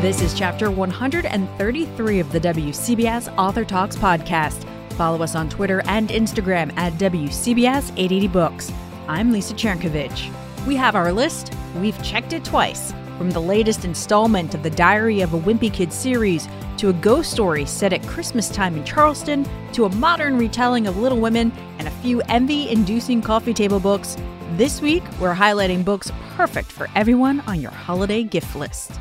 This is chapter 133 of the WCBS Author Talks podcast. Follow us on Twitter and Instagram at WCBS 880 Books. I'm Lisa Chernkovich. We have our list. We've checked it twice. From the latest installment of the Diary of a Wimpy Kid series to a ghost story set at Christmas time in Charleston to a modern retelling of Little Women and a few envy inducing coffee table books, this week we're highlighting books perfect for everyone on your holiday gift list.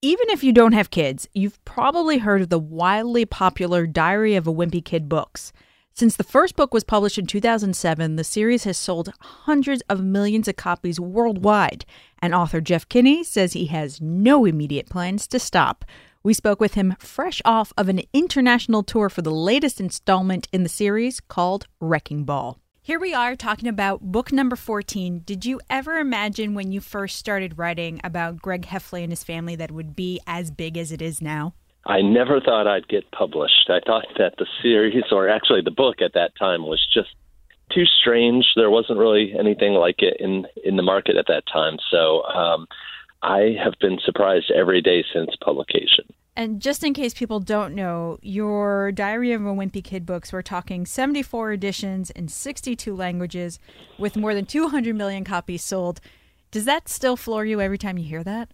Even if you don't have kids, you've probably heard of the wildly popular Diary of a Wimpy Kid books. Since the first book was published in 2007, the series has sold hundreds of millions of copies worldwide, and author Jeff Kinney says he has no immediate plans to stop. We spoke with him fresh off of an international tour for the latest installment in the series called Wrecking Ball. Here we are talking about book number 14. Did you ever imagine when you first started writing about Greg Heffley and his family that would be as big as it is now? I never thought I'd get published. I thought that the series, or actually the book at that time, was just too strange. There wasn't really anything like it in in the market at that time. So um, I have been surprised every day since publication. And just in case people don't know, your Diary of a Wimpy Kid books, we're talking 74 editions in 62 languages with more than 200 million copies sold. Does that still floor you every time you hear that?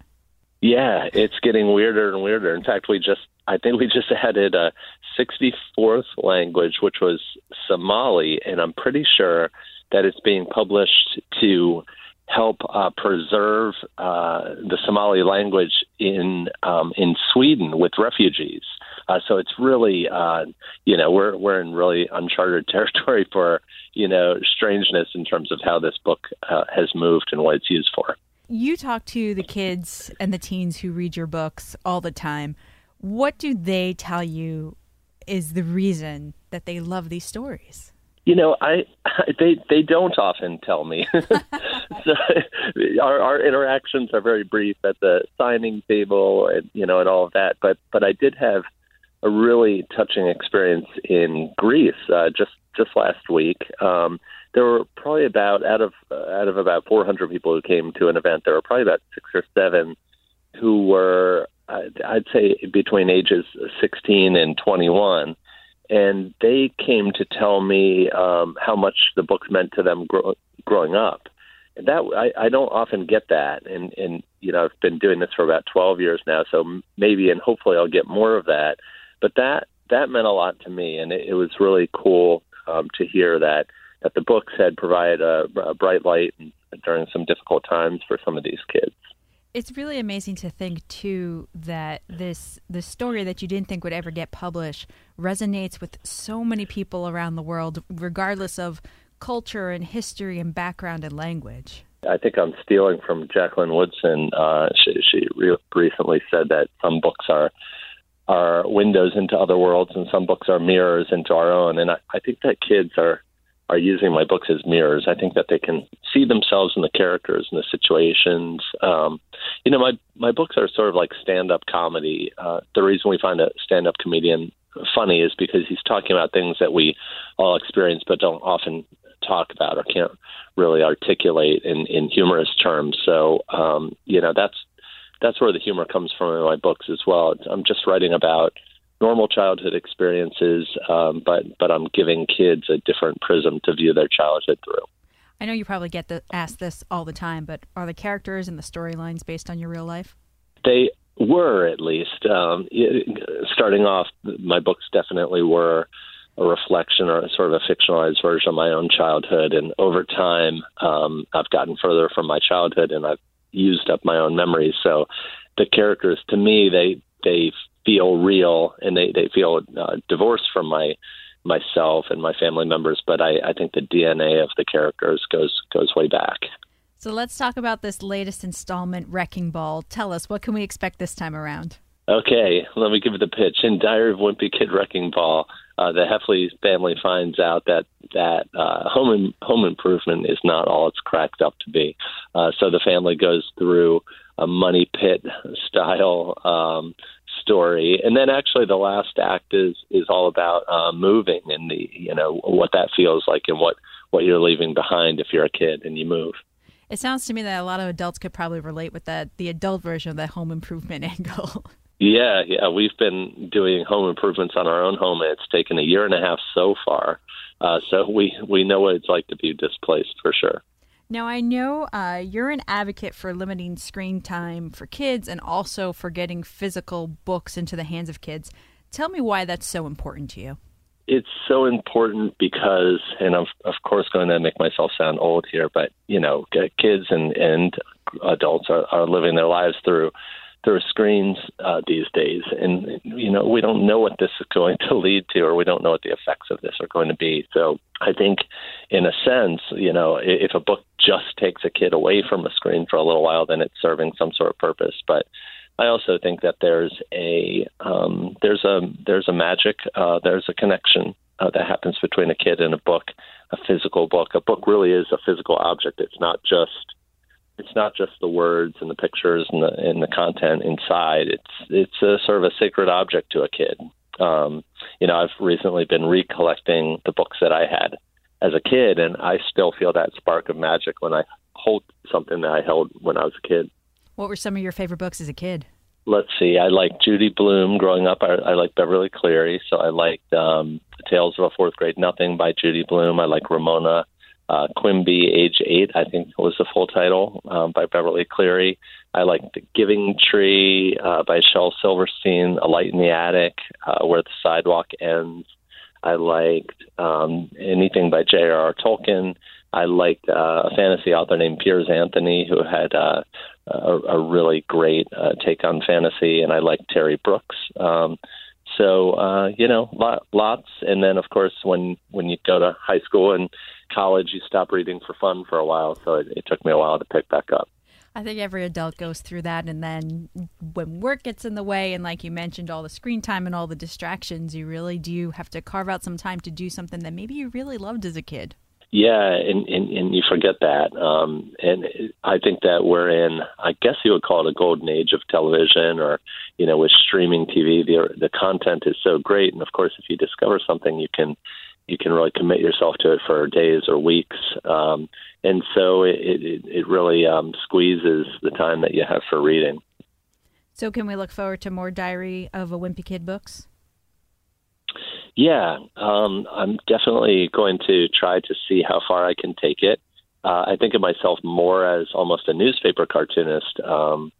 Yeah, it's getting weirder and weirder. In fact, we just I think we just added a 64th language, which was Somali, and I'm pretty sure that it's being published to help uh, preserve uh, the Somali language in um, in Sweden with refugees. Uh, so it's really, uh, you know, we're we're in really uncharted territory for you know strangeness in terms of how this book uh, has moved and what it's used for. You talk to the kids and the teens who read your books all the time. What do they tell you is the reason that they love these stories? You know, I they they don't often tell me. so our our interactions are very brief at the signing table and you know and all of that. But but I did have a really touching experience in Greece uh, just just last week. Um, there were probably about out of uh, out of about 400 people who came to an event. There were probably about six or seven who were I'd say between ages 16 and 21 and they came to tell me um, how much the book meant to them grow, growing up. And that I, I don't often get that, and and you know I've been doing this for about 12 years now, so maybe and hopefully I'll get more of that. But that that meant a lot to me, and it, it was really cool um, to hear that that the books had provided a, a bright light during some difficult times for some of these kids it's really amazing to think too that this the story that you didn't think would ever get published resonates with so many people around the world regardless of culture and history and background and language I think I'm stealing from Jacqueline Woodson. Uh, she she re- recently said that some books are are windows into other worlds, and some books are mirrors into our own. And I, I think that kids are are using my books as mirrors. I think that they can see themselves in the characters and the situations. Um, you know, my my books are sort of like stand up comedy. Uh, the reason we find a stand up comedian funny is because he's talking about things that we all experience but don't often talk about or can't really articulate in, in humorous terms. So, um, you know, that's that's where the humor comes from in my books as well. I'm just writing about normal childhood experiences, um, but but I'm giving kids a different prism to view their childhood through. I know you probably get the, asked this all the time, but are the characters and the storylines based on your real life? They were, at least. Um, starting off, my books definitely were a reflection or a sort of a fictionalized version of my own childhood. And over time, um, I've gotten further from my childhood, and I've used up my own memories. So the characters, to me, they they feel real and they they feel uh, divorced from my myself and my family members, but I, I think the DNA of the characters goes goes way back. So let's talk about this latest installment, Wrecking Ball. Tell us what can we expect this time around. Okay, let me give you the pitch. In Diary of Wimpy Kid Wrecking Ball, uh, the Heffley family finds out that that uh, home home improvement is not all it's cracked up to be. Uh, so the family goes through a money pit style um, story, and then actually the last act is is all about uh, moving and the you know what that feels like and what what you're leaving behind if you're a kid and you move. It sounds to me that a lot of adults could probably relate with that the adult version of that home improvement angle. Yeah, yeah, we've been doing home improvements on our own home. And it's taken a year and a half so far, uh, so we we know what it's like to be displaced for sure. Now, I know uh, you're an advocate for limiting screen time for kids and also for getting physical books into the hands of kids. Tell me why that's so important to you. It's so important because, and I'm of course going to make myself sound old here, but you know, kids and and adults are, are living their lives through through screens uh, these days, and you know we don't know what this is going to lead to, or we don't know what the effects of this are going to be. So I think, in a sense, you know, if a book just takes a kid away from a screen for a little while, then it's serving some sort of purpose. But I also think that there's a um, there's a there's a magic, uh, there's a connection uh, that happens between a kid and a book, a physical book. A book really is a physical object. It's not just it's not just the words and the pictures and the and the content inside. It's it's a sort of a sacred object to a kid. Um, you know, I've recently been recollecting the books that I had as a kid, and I still feel that spark of magic when I hold something that I held when I was a kid. What were some of your favorite books as a kid? Let's see. I liked Judy Blume growing up. I, I liked Beverly Cleary, so I liked um, Tales of a Fourth Grade Nothing by Judy Blume. I like Ramona uh, Quimby, Age Eight, I think was the full title um, by Beverly Cleary. I like The Giving Tree uh, by Shel Silverstein, A Light in the Attic, uh, Where the Sidewalk Ends. I liked um, anything by J.R.R. Tolkien. I liked uh, a fantasy author named Piers Anthony who had uh, a, a really great uh, take on fantasy, and I liked Terry Brooks. Um, so uh, you know, lot, lots. And then of course, when when you go to high school and college, you stop reading for fun for a while. So it, it took me a while to pick back up. I think every adult goes through that. And then when work gets in the way, and like you mentioned, all the screen time and all the distractions, you really do have to carve out some time to do something that maybe you really loved as a kid. Yeah, and, and, and you forget that. Um, and I think that we're in, I guess you would call it a golden age of television or, you know, with streaming TV, the, the content is so great. And of course, if you discover something, you can you can really commit yourself to it for days or weeks. Um, and so it, it, it really um, squeezes the time that you have for reading. So, can we look forward to more Diary of a Wimpy Kid books? Yeah, um, I'm definitely going to try to see how far I can take it. Uh, I think of myself more as almost a newspaper cartoonist. Um,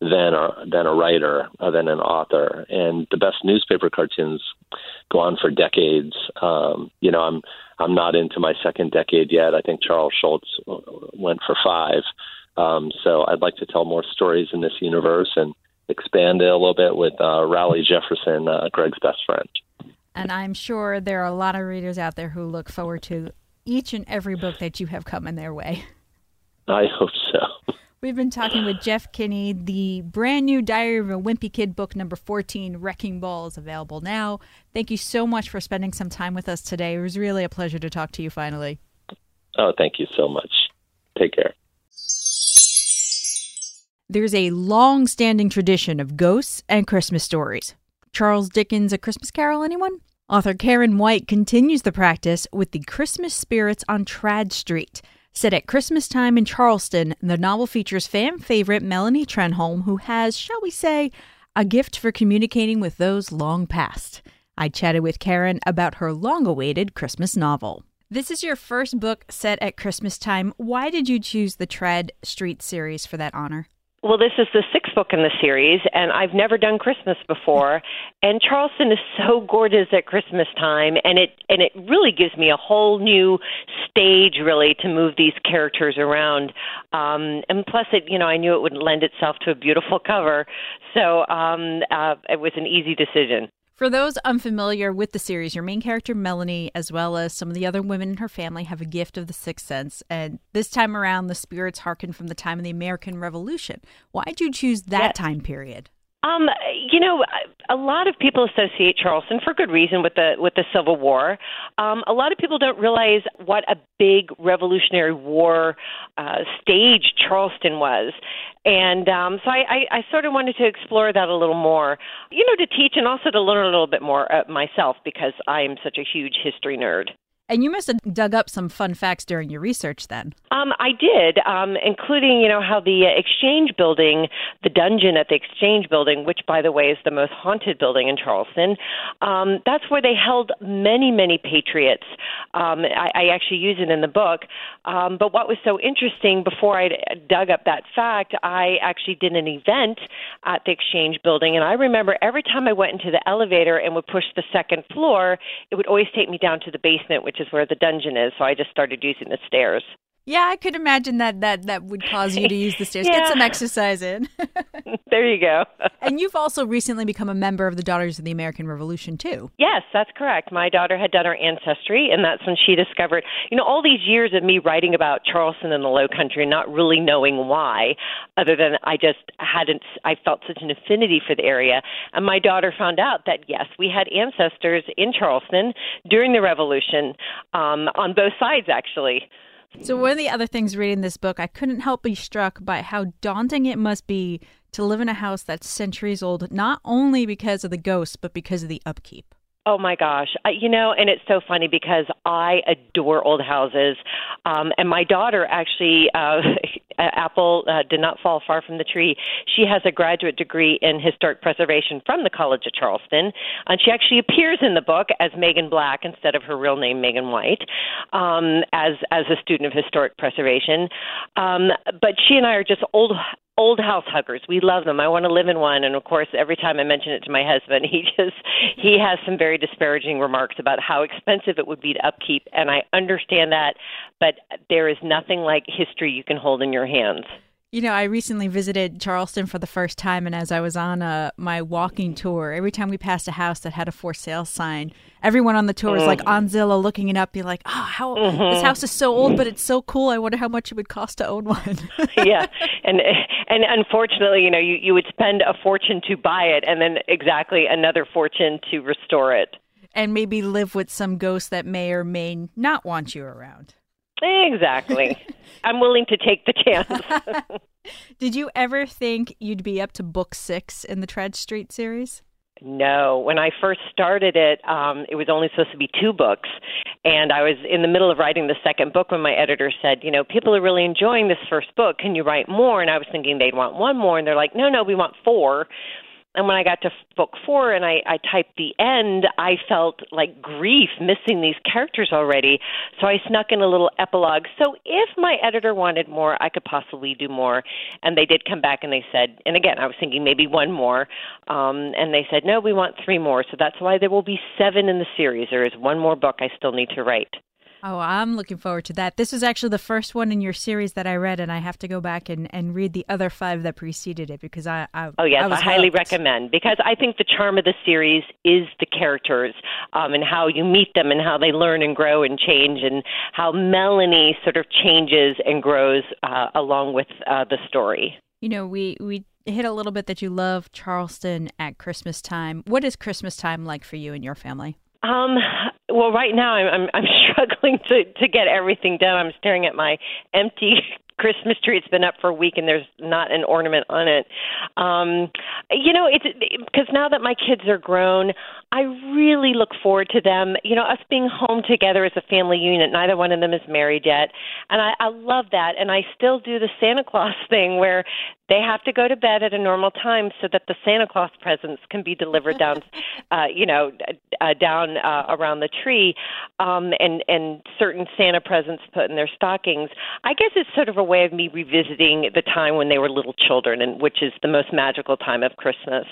than a than a writer, uh, than an author. And the best newspaper cartoons go on for decades. Um, you know, I'm I'm not into my second decade yet. I think Charles Schulz went for five. Um, so I'd like to tell more stories in this universe and expand it a little bit with uh, Rowley Jefferson, uh, Greg's best friend. And I'm sure there are a lot of readers out there who look forward to each and every book that you have coming their way. I hope so. We've been talking with Jeff Kinney. The brand new Diary of a Wimpy Kid book, number 14, Wrecking Ball, is available now. Thank you so much for spending some time with us today. It was really a pleasure to talk to you finally. Oh, thank you so much. Take care. There's a long standing tradition of ghosts and Christmas stories. Charles Dickens' A Christmas Carol, anyone? Author Karen White continues the practice with the Christmas Spirits on Tradd Street. Set at Christmas time in Charleston, the novel features fan favorite Melanie Trenholm, who has, shall we say, a gift for communicating with those long past. I chatted with Karen about her long awaited Christmas novel. This is your first book set at Christmas time. Why did you choose the Tradd Street series for that honor? Well, this is the sixth book in the series, and I've never done Christmas before. And Charleston is so gorgeous at Christmas time, and it and it really gives me a whole new stage, really, to move these characters around. Um, and plus, it you know I knew it would lend itself to a beautiful cover, so um, uh, it was an easy decision. For those unfamiliar with the series, your main character, Melanie, as well as some of the other women in her family, have a gift of the sixth sense. And this time around, the spirits hearken from the time of the American Revolution. Why did you choose that yes. time period? Um, you know, a lot of people associate Charleston for good reason with the with the Civil War. Um, a lot of people don't realize what a big Revolutionary War uh, stage Charleston was, and um, so I, I, I sort of wanted to explore that a little more, you know, to teach and also to learn a little bit more uh, myself because I am such a huge history nerd. And you must have dug up some fun facts during your research then. Um, I did, um, including, you know, how the uh, Exchange building, the dungeon at the Exchange building, which, by the way, is the most haunted building in Charleston, um, that's where they held many, many patriots. Um, I, I actually use it in the book. Um, but what was so interesting, before I dug up that fact, I actually did an event at the Exchange building. And I remember every time I went into the elevator and would push the second floor, it would always take me down to the basement, which which is where the dungeon is. So I just started using the stairs. Yeah, I could imagine that that that would cause you to use the stairs. yeah. Get some exercise in. there you go. and you've also recently become a member of the Daughters of the American Revolution too. Yes, that's correct. My daughter had done her ancestry, and that's when she discovered. You know, all these years of me writing about Charleston and the Low Country, not really knowing why, other than I just hadn't. I felt such an affinity for the area, and my daughter found out that yes, we had ancestors in Charleston during the Revolution, um, on both sides actually. So, one of the other things reading this book, I couldn't help be struck by how daunting it must be to live in a house that's centuries old, not only because of the ghosts, but because of the upkeep. Oh my gosh. I, you know, and it's so funny because I adore old houses. Um, and my daughter actually, uh, Apple uh, did not fall far from the tree. She has a graduate degree in historic preservation from the College of Charleston. And she actually appears in the book as Megan Black instead of her real name, Megan White, um, as, as a student of historic preservation. Um, but she and I are just old old house huggers. We love them. I want to live in one. And of course, every time I mention it to my husband, he just he has some very disparaging remarks about how expensive it would be to upkeep. And I understand that, but there is nothing like history you can hold in your hands. You know, I recently visited Charleston for the first time, and as I was on uh, my walking tour, every time we passed a house that had a for sale sign, everyone on the tour was like on Zillow looking it up, be like, "Oh, how mm-hmm. this house is so old, but it's so cool. I wonder how much it would cost to own one." yeah, and and unfortunately, you know, you you would spend a fortune to buy it, and then exactly another fortune to restore it, and maybe live with some ghosts that may or may not want you around. Exactly. I'm willing to take the chance. Did you ever think you'd be up to book six in the Tradd Street series? No. When I first started it, um, it was only supposed to be two books. And I was in the middle of writing the second book when my editor said, You know, people are really enjoying this first book. Can you write more? And I was thinking they'd want one more. And they're like, No, no, we want four. And when I got to book four and I, I typed the end, I felt like grief missing these characters already. So I snuck in a little epilogue. So if my editor wanted more, I could possibly do more. And they did come back and they said, and again, I was thinking maybe one more. Um, and they said, no, we want three more. So that's why there will be seven in the series. There is one more book I still need to write. Oh, I'm looking forward to that. This is actually the first one in your series that I read, and I have to go back and, and read the other five that preceded it because I, I oh yes, I, I highly recommend because I think the charm of the series is the characters um, and how you meet them and how they learn and grow and change and how Melanie sort of changes and grows uh, along with uh, the story. You know, we we hit a little bit that you love Charleston at Christmas time. What is Christmas time like for you and your family? Um, well, right now I'm, I'm I'm struggling to to get everything done. I'm staring at my empty Christmas tree. It's been up for a week and there's not an ornament on it. Um, you know, it's because now that my kids are grown, I really look forward to them. You know, us being home together as a family unit. Neither one of them is married yet, and I, I love that. And I still do the Santa Claus thing where they have to go to bed at a normal time so that the Santa Claus presents can be delivered down, uh, you know, uh, down uh, around the tree, um, and and certain Santa presents put in their stockings. I guess it's sort of a way of me revisiting the time when they were little children, and which is the most magical time of Christmas.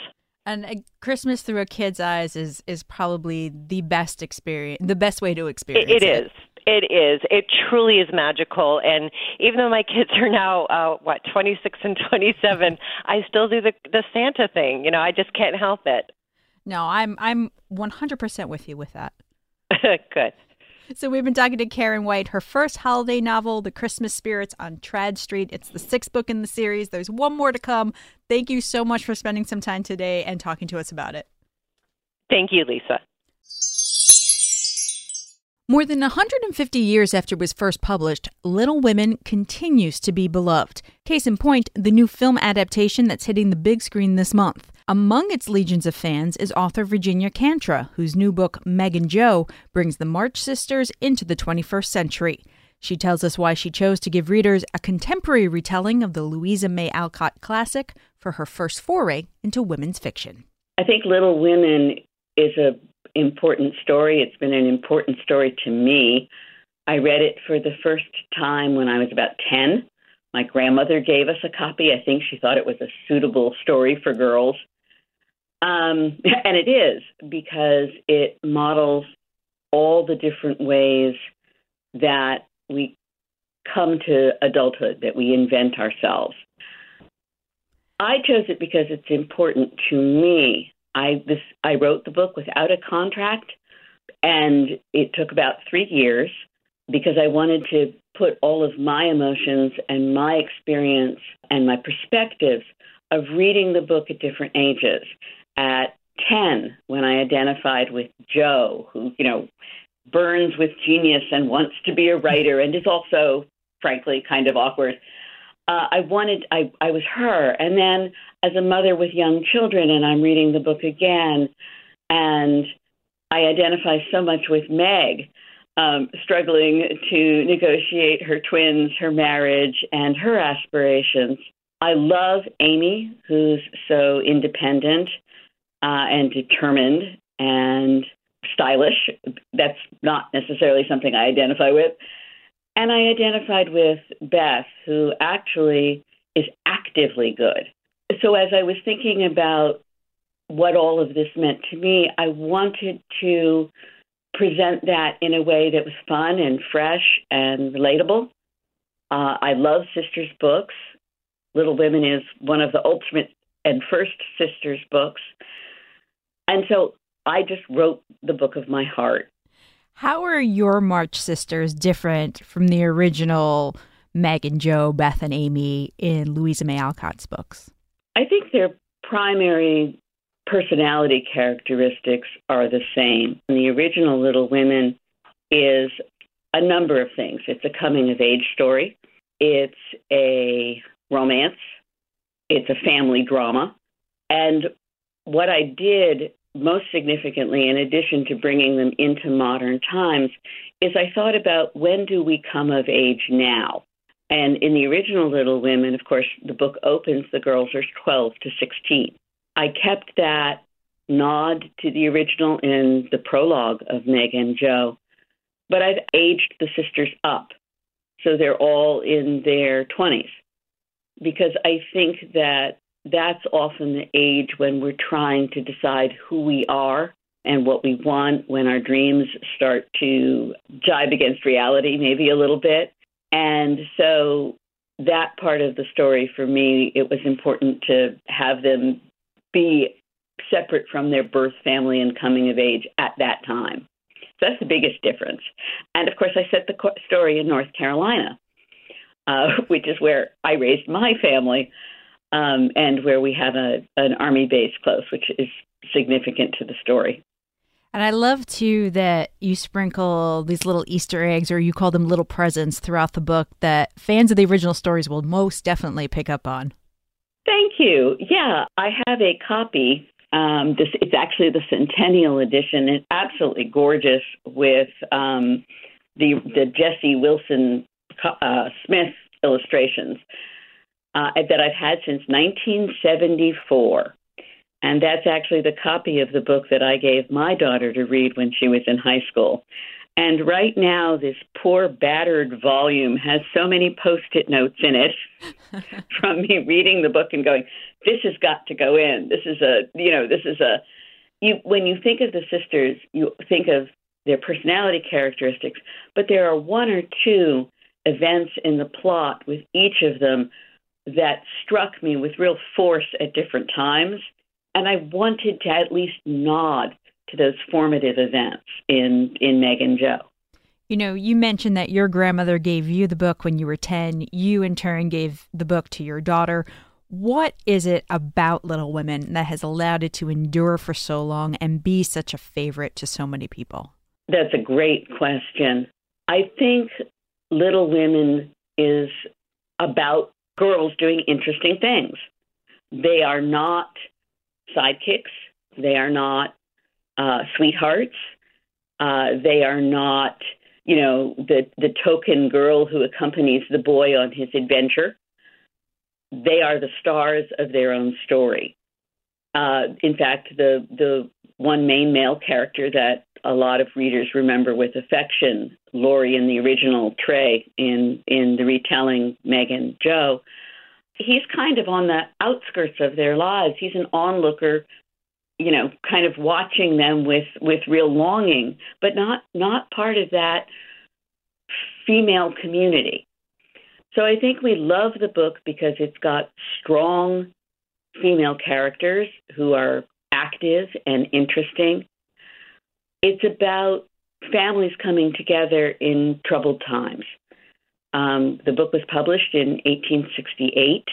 And uh, Christmas through a kid's eyes is is probably the best experience, the best way to experience it. It is. It is. It truly is magical. And even though my kids are now uh, what twenty six and twenty seven, I still do the the Santa thing. You know, I just can't help it. No, I'm I'm one hundred percent with you with that. Good. So we've been talking to Karen White, her first holiday novel, The Christmas Spirits on Tradd Street. It's the sixth book in the series. There's one more to come. Thank you so much for spending some time today and talking to us about it. Thank you, Lisa. More than 150 years after it was first published, Little Women continues to be beloved. Case in point, the new film adaptation that's hitting the big screen this month. Among its legions of fans is author Virginia Kantra, whose new book, Meg and Jo, brings the March sisters into the 21st century. She tells us why she chose to give readers a contemporary retelling of the Louisa May Alcott classic for her first foray into women's fiction. I think Little Women is a important story. It's been an important story to me. I read it for the first time when I was about 10. My grandmother gave us a copy. I think she thought it was a suitable story for girls. Um, and it is because it models all the different ways that we come to adulthood, that we invent ourselves. I chose it because it's important to me. I this I wrote the book without a contract, and it took about three years because I wanted to put all of my emotions and my experience and my perspectives of reading the book at different ages. At 10, when I identified with Jo, who, you know, burns with genius and wants to be a writer and is also, frankly, kind of awkward. Uh, I wanted, I, I was her. And then as a mother with young children, and I'm reading the book again, and I identify so much with Meg, um, struggling to negotiate her twins, her marriage, and her aspirations. I love Amy, who's so independent uh, and determined and stylish. That's not necessarily something I identify with. And I identified with Beth, who actually is actively good. So as I was thinking about what all of this meant to me, I wanted to present that in a way that was fun and fresh and relatable. Uh, I love sisters' books. Little Women is one of the ultimate and first sisters' books. And so I just wrote the book of my heart. How are your March sisters different from the original Meg and Jo, Beth and Amy in Louisa May Alcott's books? I think their primary personality characteristics are the same. The original Little Women is a number of things. It's a coming of age story, it's a romance, it's a family drama. And what I did most significantly, in addition to bringing them into modern times, is I thought about when do we come of age now? And in the original Little Women, of course, the book opens, the girls are 12 to 16. I kept that nod to the original in the prologue of Meg and Jo, but I've aged the sisters up. So they're all in their 20s because I think that that's often the age when we're trying to decide who we are and what we want, when our dreams start to jibe against reality, maybe a little bit. And so that part of the story for me, it was important to have them be separate from their birth family and coming of age at that time. So that's the biggest difference. And of course, I set the story in North Carolina, uh, which is where I raised my family um, and where we have a, an army base close, which is significant to the story. And I love too that you sprinkle these little Easter eggs, or you call them little presents, throughout the book that fans of the original stories will most definitely pick up on. Thank you. Yeah, I have a copy. Um, this it's actually the centennial edition. It's absolutely gorgeous with um, the the Jessie Willcox uh, Smith illustrations uh, that I've had since 1974. And that's actually the copy of the book that I gave my daughter to read when she was in high school. And right now, this poor battered volume has so many post it notes in it from me reading the book and going, this has got to go in. This is a, you know, this is a, you, when you think of the sisters, you think of their personality characteristics, but there are one or two events in the plot with each of them that struck me with real force at different times. And I wanted to at least nod to those formative events in, in Meg and Jo. You know, you mentioned that your grandmother gave you the book when you were 10. You, in turn, gave the book to your daughter. What is it about Little Women that has allowed it to endure for so long and be such a favorite to so many people? That's a great question. I think Little Women is about girls doing interesting things. They are not sidekicks. They are not uh, sweethearts. Uh, they are not, you know, the the token girl who accompanies the boy on his adventure. They are the stars of their own story. Uh, in fact, the the one main male character that a lot of readers remember with affection, Laurie in the original Trey in in the retelling Megan Joe. He's kind of on the outskirts of their lives. He's an onlooker, you know, kind of watching them with with real longing, but not not part of that female community. So I think we love the book because it's got strong female characters who are active and interesting it's about families coming together in troubled times. Um, the book was published in 1868,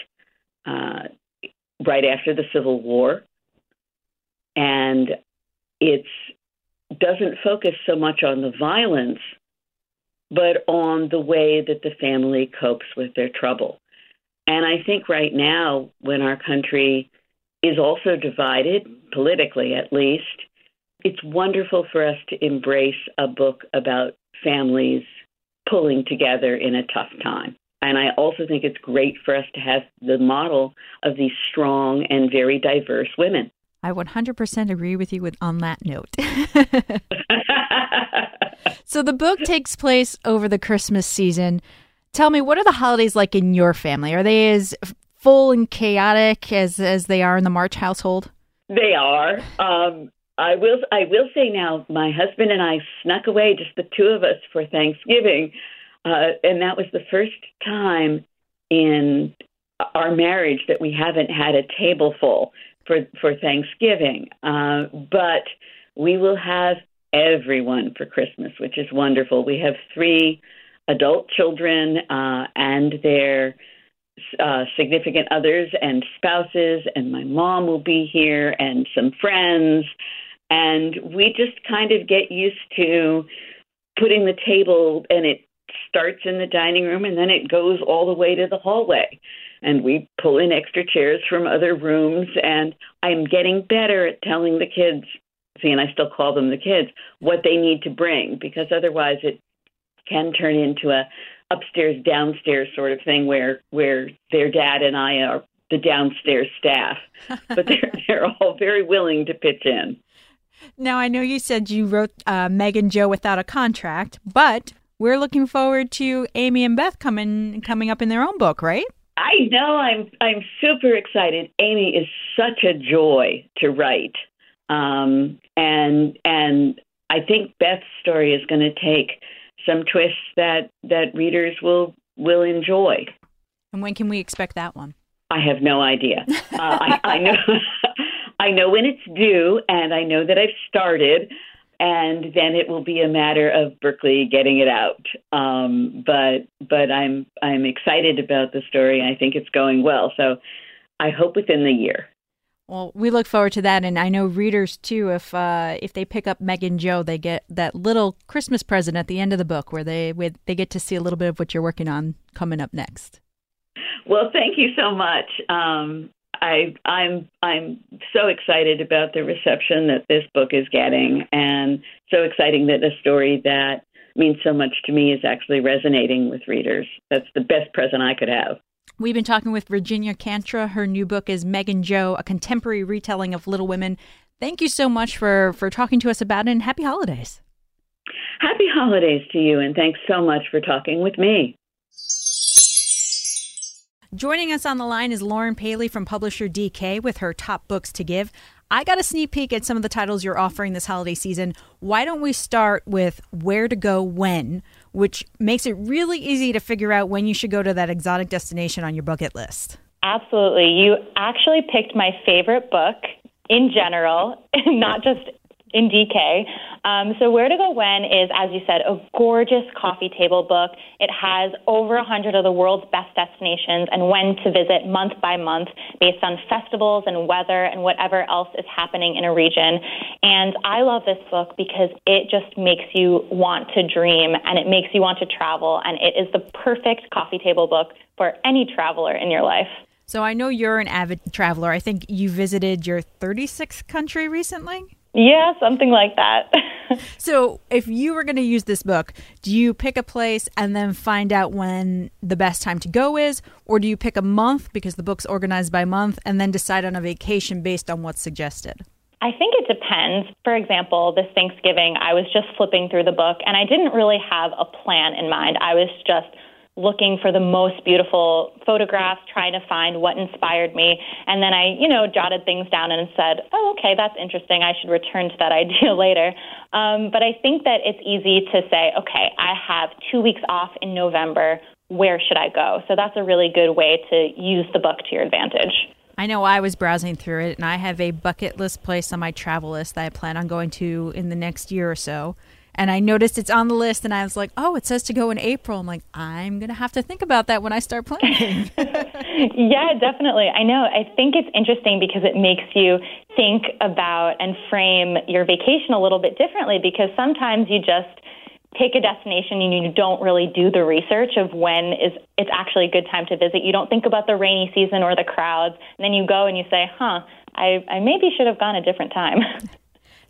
uh, right after the Civil War, and it doesn't focus so much on the violence, but on the way that the family copes with their trouble. And I think right now, when our country is also divided, politically at least, it's wonderful for us to embrace a book about families pulling together in a tough time. And I also think it's great for us to have the model of these strong and very diverse women. I 100% agree with you with on that note. so the book takes place over the Christmas season. Tell me, what are the holidays like in your family? Are they as full and chaotic as as they are in the March household? They are. Um, I will I will say now, my husband and I snuck away, just the two of us, for Thanksgiving, uh, and that was the first time in our marriage that we haven't had a table full for for Thanksgiving. Uh, but we will have everyone for Christmas, which is wonderful. We have three adult children uh, and their uh, significant others and spouses, and my mom will be here, and some friends. And we just kind of get used to putting the table, and it starts in the dining room and then it goes all the way to the hallway. And we pull in extra chairs from other rooms. And I'm getting better at telling the kids, see, and I still call them the kids, what they need to bring because otherwise it can turn into a upstairs downstairs sort of thing where where their dad and I are the downstairs staff, but they're they're all very willing to pitch in. Now, I know you said you wrote uh, Meg and Jo without a contract, but we're looking forward to Amy and Beth coming coming up in their own book, right? I know. I'm I'm super excited. Amy is such a joy to write, um, and and I think Beth's story is going to take some twists that that readers will will enjoy. And when can we expect that one? I have no idea. Uh, I, I know. I know when it's due, and I know that I've started, and then it will be a matter of Berkley getting it out. Um, but but I'm I'm excited about the story. I think it's going well, so I hope within the year. Well, we look forward to that, and I know readers too. If uh, if they pick up Meg and Jo, they get that little Christmas present at the end of the book, where they where they get to see a little bit of what you're working on coming up next. Well, thank you so much. Um, I I'm I'm so excited about the reception that this book is getting, and so exciting that a story that means so much to me is actually resonating with readers. That's the best present I could have. We've been talking with Virginia Kantra. Her new book is Meg and Jo, a contemporary retelling of Little Women. Thank you so much for for talking to us about it, and happy holidays. Happy holidays to you, and thanks so much for talking with me. Joining us on the line is Lauren Paley from publisher DK with her top books to give. I got a sneak peek at some of the titles you're offering this holiday season. Why don't we start with Where to Go When, which makes it really easy to figure out when you should go to that exotic destination on your bucket list? Absolutely. You actually picked my favorite book in general, not just in DK. Um, so, Where to Go When is, as you said, a gorgeous coffee table book. It has over 100 of the world's best destinations and when to visit month by month based on festivals and weather and whatever else is happening in a region. And I love this book because it just makes you want to dream and it makes you want to travel. And it is the perfect coffee table book for any traveler in your life. So I know you're an avid traveler. I think you visited your 36th country recently. Yeah, something like that. so, if you were going to use this book, do you pick a place and then find out when the best time to go is? Or do you pick a month because the book's organized by month and then decide on a vacation based on what's suggested? I think it depends. For example, this Thanksgiving, I was just flipping through the book and I didn't really have a plan in mind. I was just looking for the most beautiful photographs, trying to find what inspired me. And then I, you know, jotted things down and said, oh, okay, that's interesting. I should return to that idea later. Um, but I think that it's easy to say, okay, I have two weeks off in November. Where should I go? So that's a really good way to use the book to your advantage. I know I was browsing through it and I have a bucket list place on my travel list that I plan on going to in the next year or so and I noticed it's on the list, and I was like, "Oh, it says to go in April." I'm like, "I'm gonna have to think about that when I start planning." yeah, definitely. I know. I think it's interesting because it makes you think about and frame your vacation a little bit differently. Because sometimes you just pick a destination and you don't really do the research of when is it's actually a good time to visit. You don't think about the rainy season or the crowds, and then you go and you say, "Huh, I, I maybe should have gone a different time."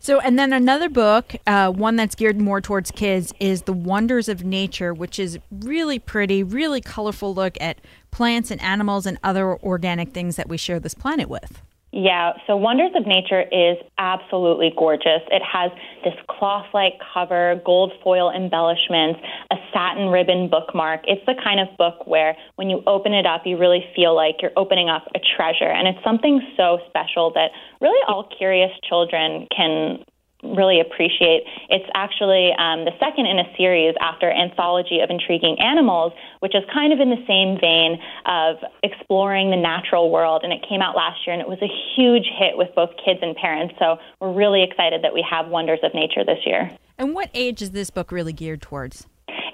So, and then another book, uh, one that's geared more towards kids, is The Wonders of Nature, which is really pretty, really colorful look at plants and animals and other organic things that we share this planet with. Yeah, so Wonders of Nature is absolutely gorgeous. It has this cloth like cover, gold foil embellishments, a satin ribbon bookmark. It's the kind of book where when you open it up, you really feel like you're opening up a treasure. And it's something so special that really all curious children can really appreciate. It's actually um, the second in a series after Anthology of Intriguing Animals, which is kind of in the same vein of exploring the natural world. And it came out last year, and it was a huge hit with both kids and parents. So we're really excited that we have Wonders of Nature this year. And what age is this book really geared towards?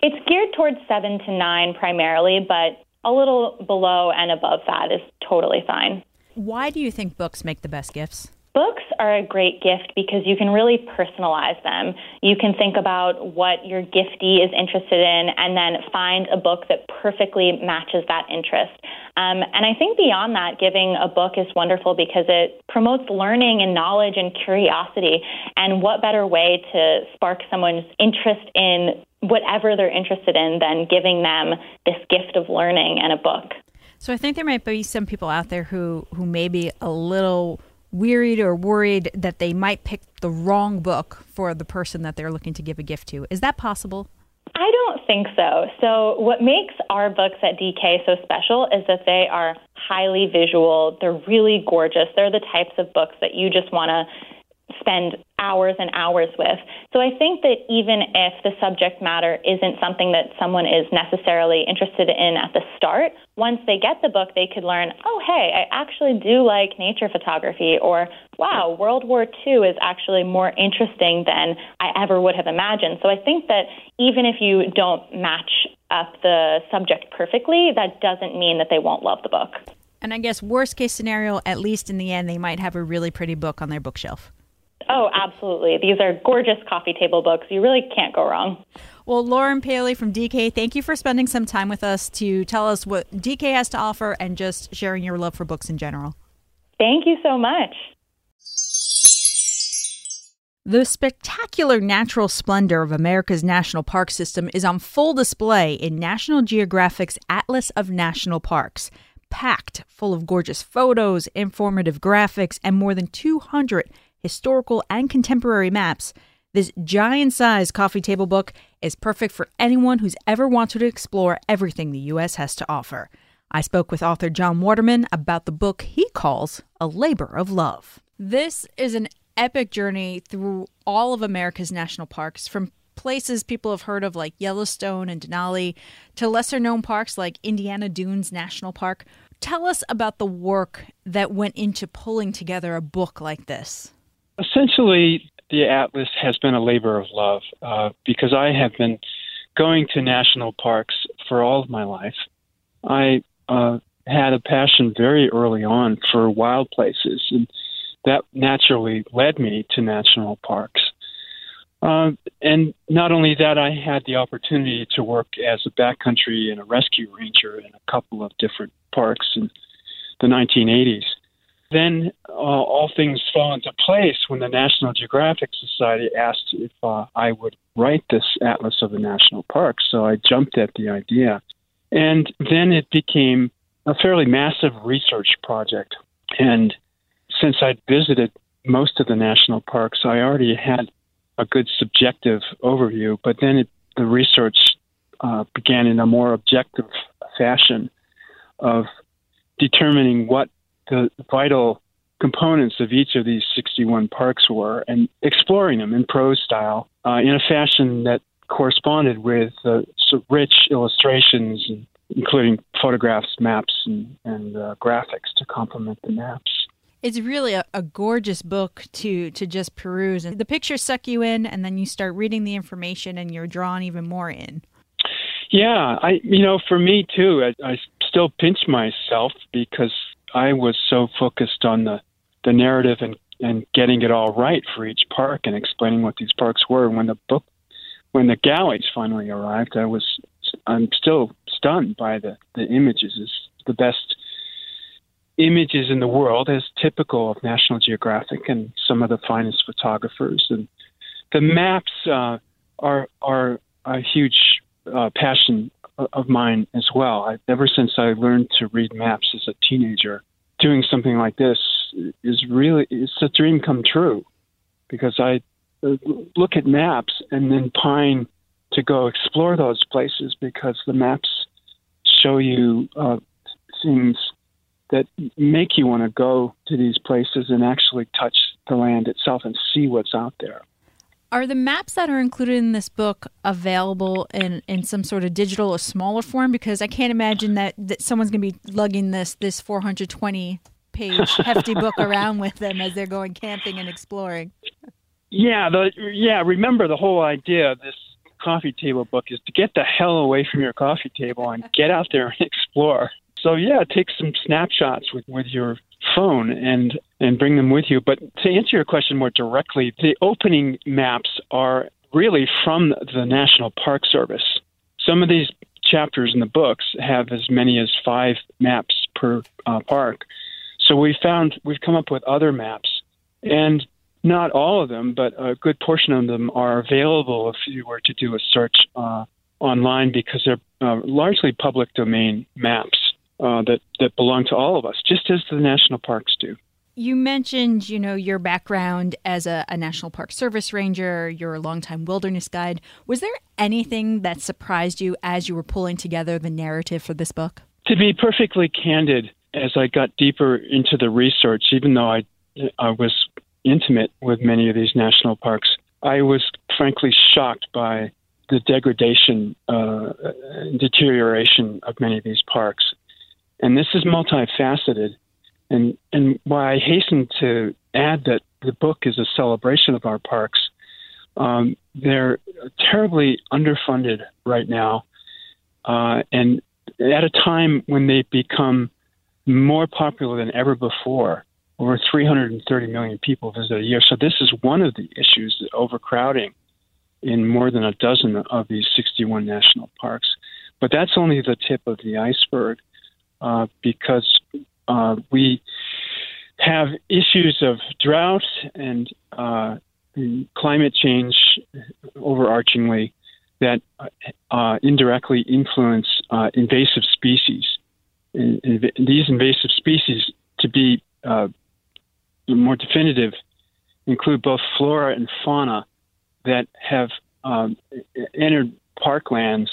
It's geared towards seven to nine primarily, but a little below and above that is totally fine. Why do you think books make the best gifts? Books are a great gift because you can really personalize them. You can think about what your giftee is interested in and then find a book that perfectly matches that interest. Um, and I think beyond that, giving a book is wonderful because it promotes learning and knowledge and curiosity. And what better way to spark someone's interest in whatever they're interested in than giving them this gift of learning and a book? So I think there might be some people out there who, who may be a little wearied or worried that they might pick the wrong book for the person that they're looking to give a gift to. Is that possible? I don't think so. So, what makes our books at DK so special is that they are highly visual. They're really gorgeous. They're the types of books that you just want to spend hours and hours with. So I think that even if the subject matter isn't something that someone is necessarily interested in at the start, once they get the book, they could learn, oh, hey, I actually do like nature photography, or wow, World War II is actually more interesting than I ever would have imagined. So I think that even if you don't match up the subject perfectly, that doesn't mean that they won't love the book. And I guess worst case scenario, at least in the end, they might have a really pretty book on their bookshelf. Oh, absolutely. These are gorgeous coffee table books. You really can't go wrong. Well, Lauren Paley from DK, thank you for spending some time with us to tell us what DK has to offer and just sharing your love for books in general. Thank you so much. The spectacular natural splendor of America's national park system is on full display in National Geographic's Atlas of National Parks, packed full of gorgeous photos, informative graphics, and more than 200 historical, and contemporary maps, this giant sized coffee table book is perfect for anyone who's ever wanted to explore everything the U.S. has to offer. I spoke with author John Waterman about the book he calls A Labor of Love. This is an epic journey through all of America's national parks, from places people have heard of like Yellowstone and Denali to lesser known parks like Indiana Dunes National Park. Tell us about the work that went into pulling together a book like this essentially, the atlas has been a labor of love uh, because I have been going to national parks for all of my life. I uh, had a passion very early on for wild places, and that naturally led me to national parks. Uh, and not only that, I had the opportunity to work as a backcountry and a rescue ranger in a couple of different parks in the 1980s. Then uh, all things fell into place when the National Geographic Society asked if uh, I would write this Atlas of the National Parks. So I jumped at the idea. And then it became a fairly massive research project. And since I'd visited most of the national parks, I already had a good subjective overview, but then it, the research uh, began in a more objective fashion of determining what the vital components of each of these 61 parks were and exploring them in prose style uh, in a fashion that corresponded with uh, rich illustrations, including photographs, maps, and, and uh, graphics to complement the maps. It's really a, a, gorgeous book to to just peruse, and the pictures suck you in, and then you start reading the information, and you're drawn even more in. Yeah, I you know for me too, I, I still pinch myself because I was so focused on the the narrative and and getting it all right for each park and explaining what these parks were. And when the book, when the galleys finally arrived, I was I'm still stunned by the the images. It's the best images in the world as typical of National Geographic and some of the finest photographers. And the maps uh, are are a huge uh, passion of mine as well. I, ever since I learned to read maps as a teenager, doing something like this is really it's a dream come true because I uh, look at maps and then pine to go explore those places because the maps show you uh, things that make you want to go to these places and actually touch the land itself and see what's out there. Are the maps that are included in this book available in, in some sort of digital or smaller form? Because I can't imagine that, that someone's going to be lugging this this 420 page hefty book around with them as they're going camping and exploring. Yeah, the yeah. Remember the whole idea of this coffee table book is to get the hell away from your coffee table and get out there and explore. So yeah, take some snapshots with, with your phone and and bring them with you. But to answer your question more directly, the opening maps are really from the National Park Service. Some of these chapters in the books have as many as five maps per uh, park. So we found we've come up with other maps, and not all of them, but a good portion of them are available if you were to do a search uh, online because they're uh, largely public domain maps uh, that that belong to all of us, just as the national parks do. You mentioned, you know, your background as a, a, National Park Service ranger, you're a longtime wilderness guide. Was there anything that surprised you as you were pulling together the narrative for this book? To be perfectly candid, as I got deeper into the research, even though I, I was intimate with many of these national parks, I was frankly shocked by the degradation, uh, deterioration of many of these parks. And this is multifaceted. And, and why I hasten to add that the book is a celebration of our parks, um, they're terribly underfunded right now. Uh, and at a time when they've become more popular than ever before, over 330 million people visit a year. So this is one of the issues, the overcrowding in more than a dozen of these 61 national parks. But that's only the tip of the iceberg. Uh, because uh, we have issues of drought and uh, climate change overarchingly that uh, indirectly influence uh, invasive species. In, in, these invasive species, to be more definitive, include both flora and fauna that have um, entered parklands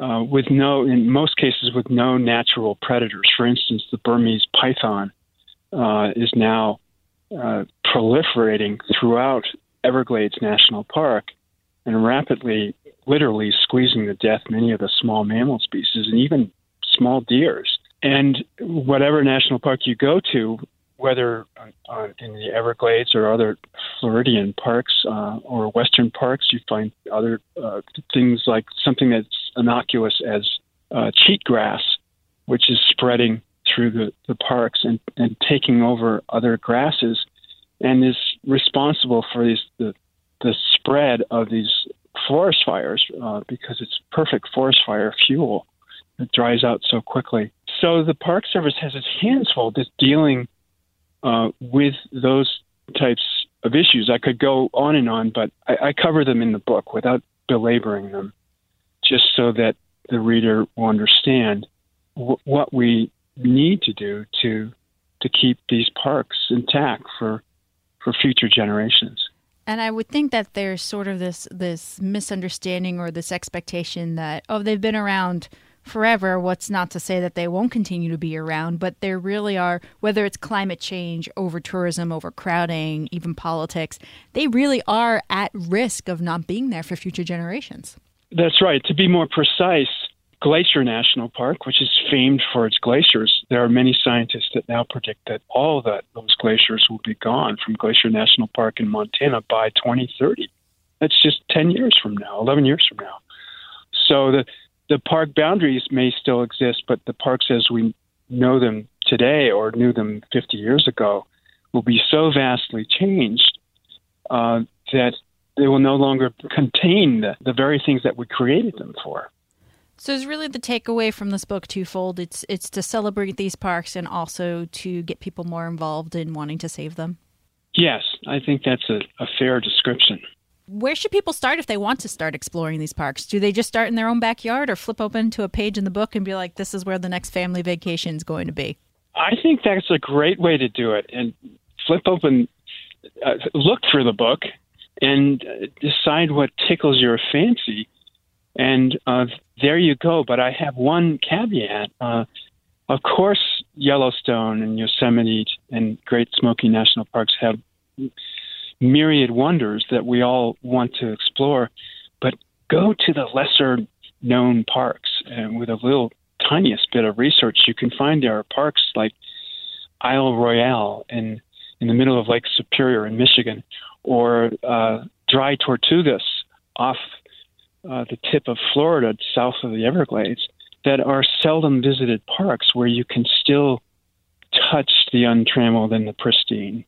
uh, with no, in most cases, with no natural predators. For instance, the Burmese python uh, is now uh, proliferating throughout Everglades National Park and rapidly, literally squeezing to death many of the small mammal species and even small deers. And whatever national park you go to, whether in the Everglades or other Floridian parks uh, or Western parks, you find other uh, things like something that's innocuous as uh, cheatgrass, which is spreading through the, the parks and, and taking over other grasses and is responsible for these the, the spread of these forest fires uh, because it's perfect forest fire fuel. It dries out so quickly. So the Park Service has its hands full just dealing uh, with those types of issues. I could go on and on, but I, I cover them in the book without belaboring them, just so that the reader will understand w- what we need to do to to keep these parks intact for for future generations. And I would think that there's sort of this this misunderstanding or this expectation that oh they've been around forever. What's not to say that they won't continue to be around, but there really are whether it's climate change, over tourism, overcrowding, even politics, they really are at risk of not being there for future generations. That's right. To be more precise, Glacier National Park, which is famed for its glaciers, there are many scientists that now predict that all that those glaciers will be gone from Glacier National Park in Montana by 2030. That's just 10 years from now, 11 years from now. So the the park boundaries may still exist, but the parks as we know them today or knew them 50 years ago will be so vastly changed uh, that they will no longer contain the, the very things that we created them for. So is really the takeaway from this book twofold. It's it's to celebrate these parks and also to get people more involved in wanting to save them. Yes, I think that's a, a fair description. Where should people start if they want to start exploring these parks? Do they just start in their own backyard or flip open to a page in the book and be like, this is where the next family vacation is going to be? I think that's a great way to do it. And flip open, uh, look for the book and uh, decide what tickles your fancy and uh, there you go. But I have one caveat. Uh, of course, Yellowstone and Yosemite and Great Smoky National Parks have myriad wonders that we all want to explore. But go to the lesser known parks and with a little tiniest bit of research, you can find there are parks like Isle Royale in in the middle of Lake Superior in Michigan, or uh, Dry Tortugas off uh, the tip of Florida, south of the Everglades, that are seldom visited parks where you can still touch the untrammeled and the pristine.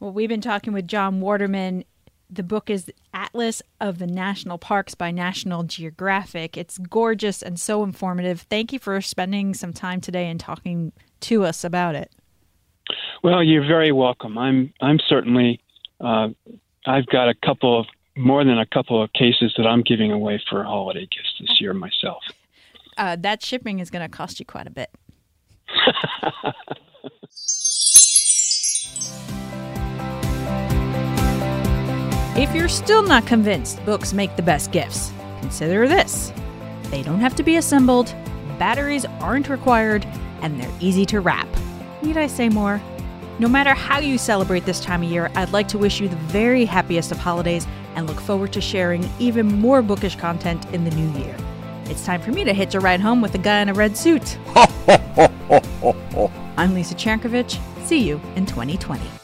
Well, we've been talking with Jon Waterman. The book is Atlas of the National Parks by National Geographic. It's gorgeous and so informative. Thank you for spending some time today and talking to us about it. Well, you're very welcome. I'm I'm certainly uh, I've got a couple of more than a couple of cases that I'm giving away for holiday gifts this year myself. Uh, that shipping is going to cost you quite a bit. if you're still not convinced books make the best gifts, consider this. They don't have to be assembled, batteries aren't required, and they're easy to wrap. Need I say more? No matter how you celebrate this time of year, I'd like to wish you the very happiest of holidays and look forward to sharing even more bookish content in the new year. It's time for me to hitch a ride home with a guy in a red suit. I'm Lisa Chankovich. See you in 2020.